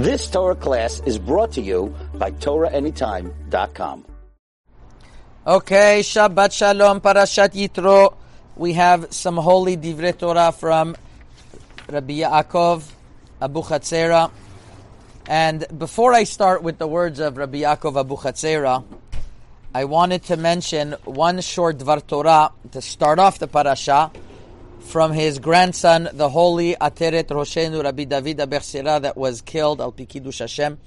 This Torah class is brought to you by TorahAnytime.com. Okay, Shabbat Shalom, Parashat Yitro. We have some holy Divrei Torah from Rabbi Yaakov Abu Chatzera. And before I start with the words of Rabbi Yaakov Abu Chatzera, I wanted to mention one short Dvar Torah to start off the parasha from his grandson, the holy Ateret Roshenu Rabbi David Abersira, that was killed, Al Pikidush Hashem.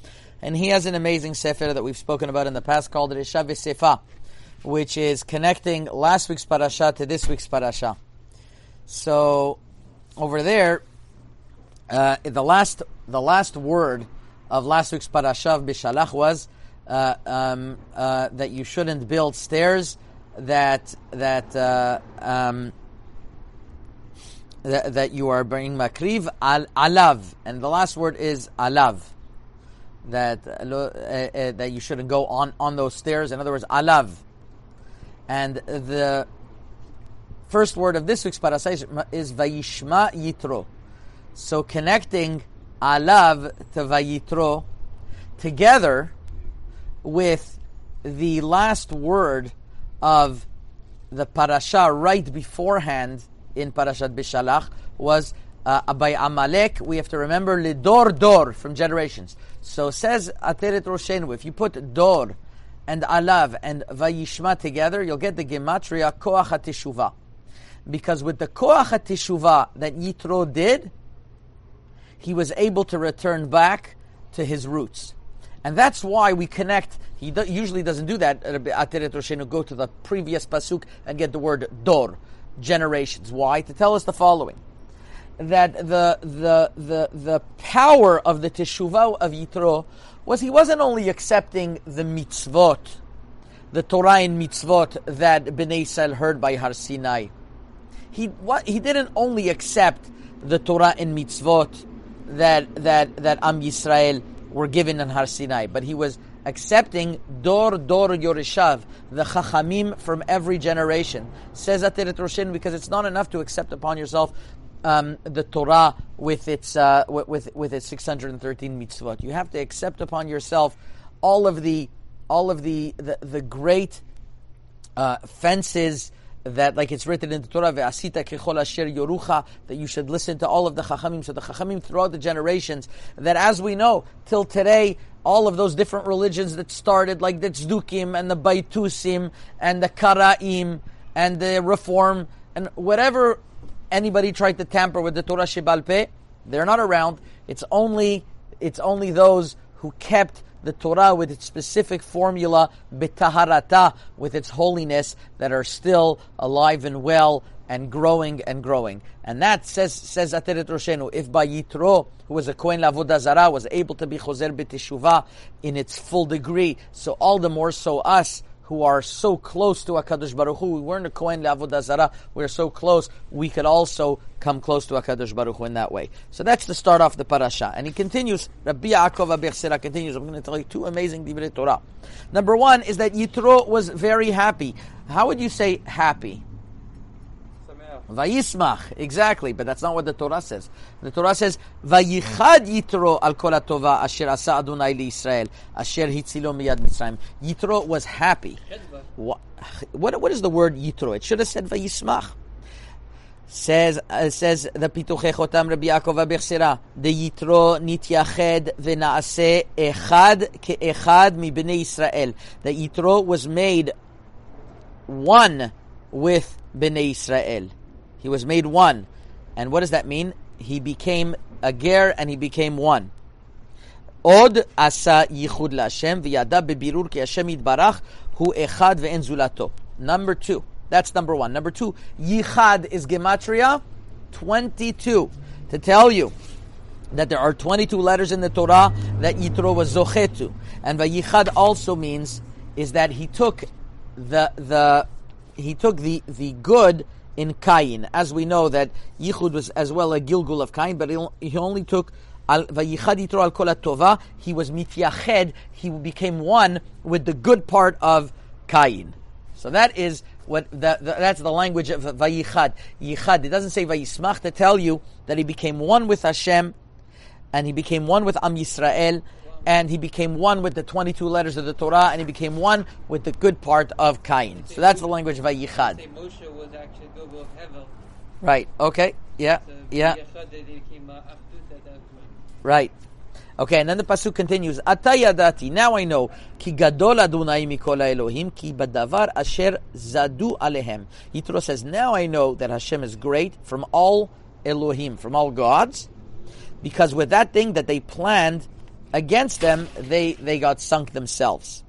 And he has an amazing sefer that we've spoken about in the past called Resha Sefa, which is connecting last week's parasha to this week's parasha. So, over there, uh, the last the last word of last week's parasha of Bishalach was uh, um, uh, that you shouldn't build stairs that that uh, um, that, that you are bringing makriv al alav, and the last word is alav. That uh, uh, that you shouldn't go on on those stairs. In other words, alav. And the first word of this week's parasha is vayishma yitro. So connecting alav to vayitro together with the last word of the parasha right beforehand in Parashat Bishalach was uh, by Amalek. We have to remember lidor dor from generations. So says Ateret Roshenu, if you put dor and alav and vayishma together, you'll get the gematria koach HaTeshuvah. Because with the koach HaTeshuvah that Yitro did, he was able to return back to his roots. And that's why we connect. He do, usually doesn't do that. Ateret Roshenu go to the previous pasuk and get the word dor generations. Why? To tell us the following: that the the the the power of the teshuvah of Yitro was he wasn't only accepting the mitzvot, the Torah and mitzvot that Bnei Israel heard by Har Sinai. He what he didn't only accept the Torah and mitzvot that that that Am Yisrael were given in Har Sinai, but he was accepting Dor Dor Yorishav, the Chachamim from every generation. Says Ateret Roshin because it's not enough to accept upon yourself um, the Torah with its uh, with with its 613 mitzvot. You have to accept upon yourself all of the all of the the, the great uh, fences that, like it's written in the Torah, "Ve'asita kechol asher yorucha," that you should listen to all of the chachamim. So the chachamim throughout the generations, that as we know till today, all of those different religions that started, like the Tzdukim and the Baitusim and the Karaim and the Reform and whatever anybody tried to tamper with the Torah Shebal Peh, they're not around. It's only it's only those who kept the Torah with its specific formula, betaharata, with its holiness, that are still alive and well and growing and growing. And that says says Ateret Roshenu, if by Yitro, who was a Kohen Lavodah Zarah, was able to be Choser B'Teshuvah in its full degree, so all the more so us, who are so close to Hakadosh Baruch Hu. We weren't a Kohen Le'avodah Zarah. We're so close. We could also come close to Hakadosh Baruch Hu in that way. So that's the start off the parasha. And he continues. Rabbi Yaakov Abichsera continues. I'm going to tell you two amazing divrei Torah. Number one is that Yitro was very happy. How would you say happy? Vayismach, exactly, but that's not what the Torah says. The Torah says, Vayichad Yitro al kol tova asher asa Adonai Israel, asher hitzilo miyad Mitzrayim. Yitro was happy. What, what, what is the word Yitro? It should have said Vayismach. Says, uh, says the Pituchei Chotam Rabbi Yaakov Abichsera, the Yitro nityached v'naaseh echad ke'echad mi bnei Israel. The Yitro was made one with bnei Israel. He was made one. And what does that mean? He became a ger and he became one. Od asa yichud laHashem v'yada bebirur ki Hashem yitbarach hu echad zulato. Number two. That's number one. Number two, yichad is gematria 22. To tell you that there are 22 letters in the Torah that Yitro was zochetu. And vayichad also means is that he took the the he took the the good in Kain. As we know that Yichud was as well a Gilgul of Kain, but he only took al. He was mityached. He became one with the good part of Kain. So that is what the, the, that's the language of Vayichad. Yichad. It doesn't say Vayismach to tell you that he became one with Hashem. and he became one with Am Yisrael, and he became one with the 22 letters of the Torah, and he became one with the good part of Cain. So that's the language of Vayichad. Say Moshe was actually Gogo of Hevel. Right. Okay. Yeah. So Yeah. Yechad, they became Achdut at that point. Right. Okay, and then the pasuk continues. Atayadati. Now I know. Ki gadol Adonai mikol Elohim ki badavar asher zadu alehem. Yitro says, now I know that Hashem is great from all Elohim, from all gods, because with that thing that they planned against them, they they got sunk themselves.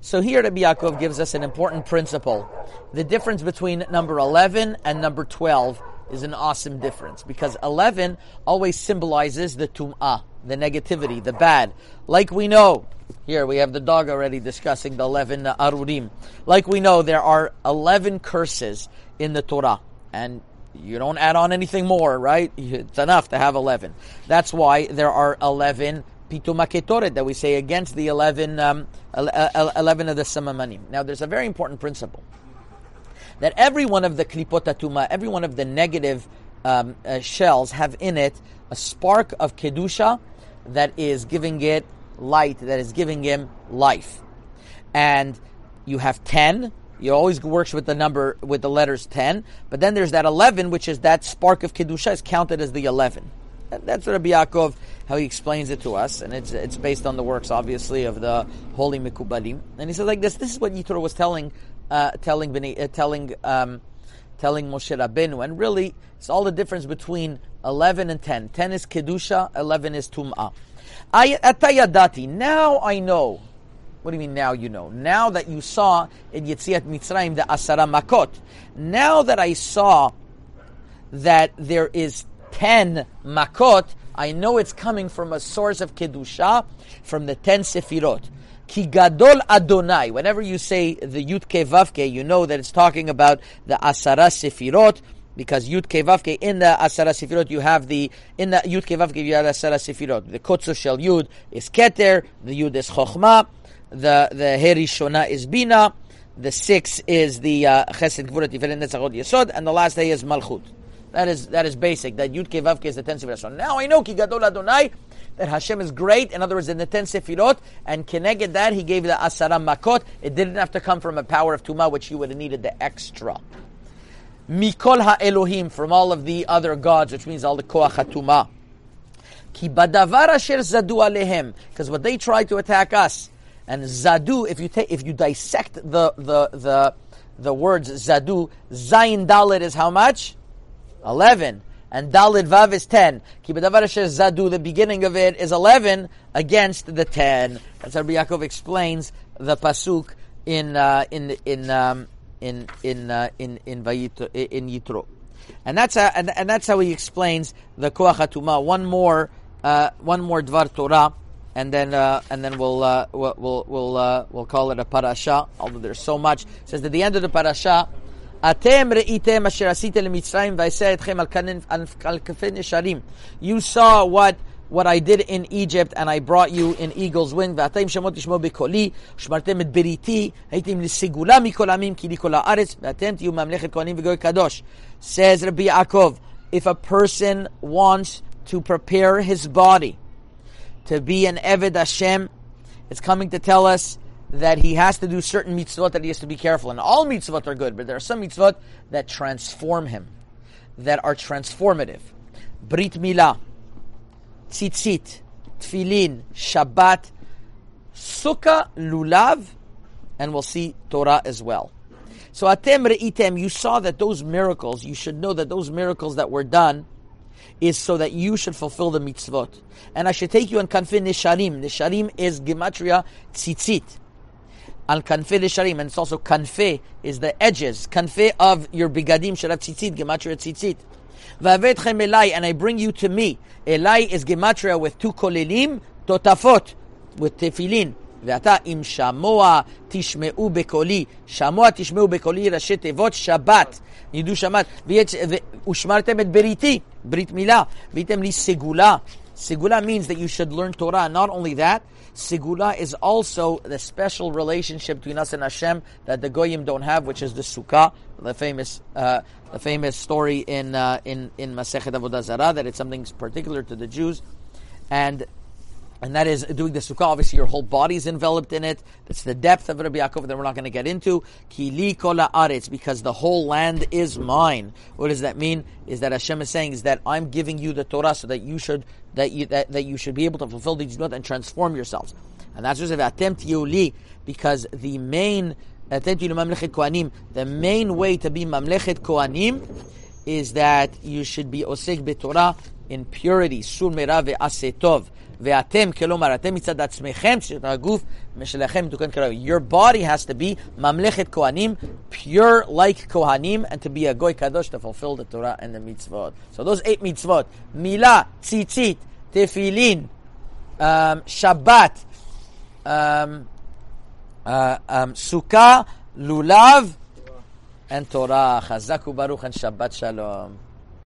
So here Rabbi Yaakov gives us an important principle. The difference between number 11 and number 12 is an awesome difference because 11 always symbolizes the tum'ah, the negativity, the bad. Like we know, here we have the dog already discussing the 11 arurim. Like we know, there are 11 curses in the Torah. And you don't add on anything more, right? It's enough to have 11. That's why there are 11 pitumaketoret that we say against the 11, um, el- 11 of the samamanim. Now, there's a very important principle that every one of the klipot atuma, every one of the negative um, uh, shells have in it a spark of kedusha that is giving it light, that is giving him life. And you have 10. You always works with the number, with the letters 10. But then there's that 11, which is that spark of kedusha is counted as the 11. That's Rabbi Yaakov, how he explains it to us, and it's it's based on the works, obviously, of the holy Mikubalim. And he says like this: This is what Yitro was telling, uh, telling uh, telling um, telling Moshe Rabbeinu, and really, it's all the difference between eleven and ten. Ten is kedusha, eleven is tum'ah. Atayadati. Now I know. What do you mean now you know? Now that you saw in Yetziat Mitzrayim the Asara Makot. Now that I saw that there is 10 makot, I know it's coming from a source of kedusha, from the 10 sefirot. Ki gadol Adonai. Whenever you say the Yud Ke Vav Ke, you know that it's talking about the Asara sefirot, because Yud Ke Vav Ke, in the Asara sefirot, you have the, in the Yud Ke Vav Ke, you have the Asara sefirot. The Kotzo Shel Yud is Keter, the Yud is Chochma, the, the Hei Rishona is Bina, the six is the uh, Chesed Gvura Tiferet Netzach Hod Yesod, and the last day is Malchut. That is that is basic. That Yud Ke Vav Ke is the ten sefirot. So now I know Ki Gadol Adonai that Hashem is great. In other words, in the ten sefirot, and connected that he gave the Asara Makot. It didn't have to come from a power of Tuma, which you would have needed the extra. Mikol Ha Elohim from all of the other gods, which means all the Koach HaTumah. Ki badavar asher zadu alehem, because what they tried to attack us, and zadu, if you take, if you dissect the the the the words zadu, zayin dalit is how much? Eleven, and dalit vav is ten. Ki badavar zadu, the beginning of it is eleven against the ten. That's how Yaakov explains the pasuk in uh, in in um, in in uh, in in Vayitro, in Yitro. And that's how, and, and that's how he explains the koach hatuma. One more, uh, one more dvar Torah, and then uh, and then we'll uh, we'll we'll we'll, uh, we'll call it a parasha. Although there's so much, it says at the end of the parasha, Atem reitem asher asite lemitzrayim v'aseh etchem al kanin- al kafei nesharim. You saw what what I did in Egypt, and I brought you in eagle's wing. ואתם שמות תשמעו בקולי, ושמרתם את בריתי, הייתם לסגולה מכל העמים, כי לי כל הארץ, ואתם תהיו ממלכת כהנים וגוי קדוש. Says Rabbi Yaakov, if a person wants to prepare his body to be an Eved Hashem, it's coming to tell us that he has to do certain mitzvot that he has to be careful. And all mitzvot are good, but there are some mitzvot that transform him, that are transformative. Brit Milah, tzitzit, tefillin, Shabbat, sukkah, lulav, and we'll see Torah as well. So atem reitem, you saw that those miracles, you should know that those miracles that were done is so that you should fulfill the mitzvot. And I should take you and kanfe nisharim. Nisharim is gematria tzitzit. Al kanfe nisharim, and it's also kanfe is the edges. Kanfe of your bigadim should have tzitzit, gematria tzitzit. Vavetchem elai, and I bring you to me. Elai is gematria with two kolelim, totafot, with tefillin. ואתה אם שמוע תשמעו בקולי, שמוע תשמעו בקולי ראשי תיבות שבת, ידעו שבת, ויש- ו- ושמרתם את בריתי, ברית מילה, והייתם לי סגולה. Segula means that you should learn Torah. Not only that, Segula is also the special relationship between us and Hashem that the Goyim don't have, which is the Sukkah, the famous, uh, the famous story in uh, in in Masechet Avodah Zarah that it's something particular to the Jews. and and that is doing the sukkah. Obviously, your whole body is enveloped in it. That's the depth of Rabbi Yaakov that we're not going to get into. Kili kola aretz, because the whole land is mine. What does that mean? Is that Hashem is saying is that I'm giving you the Torah so that you should that you that, that you should be able to fulfill these mitzvot and transform yourselves. And that's just atem tiyuli, because the main atem mamlechet kohanim, the main way to be mamlechet kohanim is that you should be osek betorah in purity. Sur merav ve'asetov. ואתם, כלומר, אתם מצד עצמכם, שהגוף משלכם מתוקן כראוי. Your body has to be ממלכת כהנים, pure like כהנים, and to be a goy kadosh to fulfill the Torah and the mitzvot. So those eight mitzvot, מילה, ציצית, תפילין, um, שבת, um, uh, um, סוכה, לולב, and Torah. חזק וברוך and Shabbat Shalom.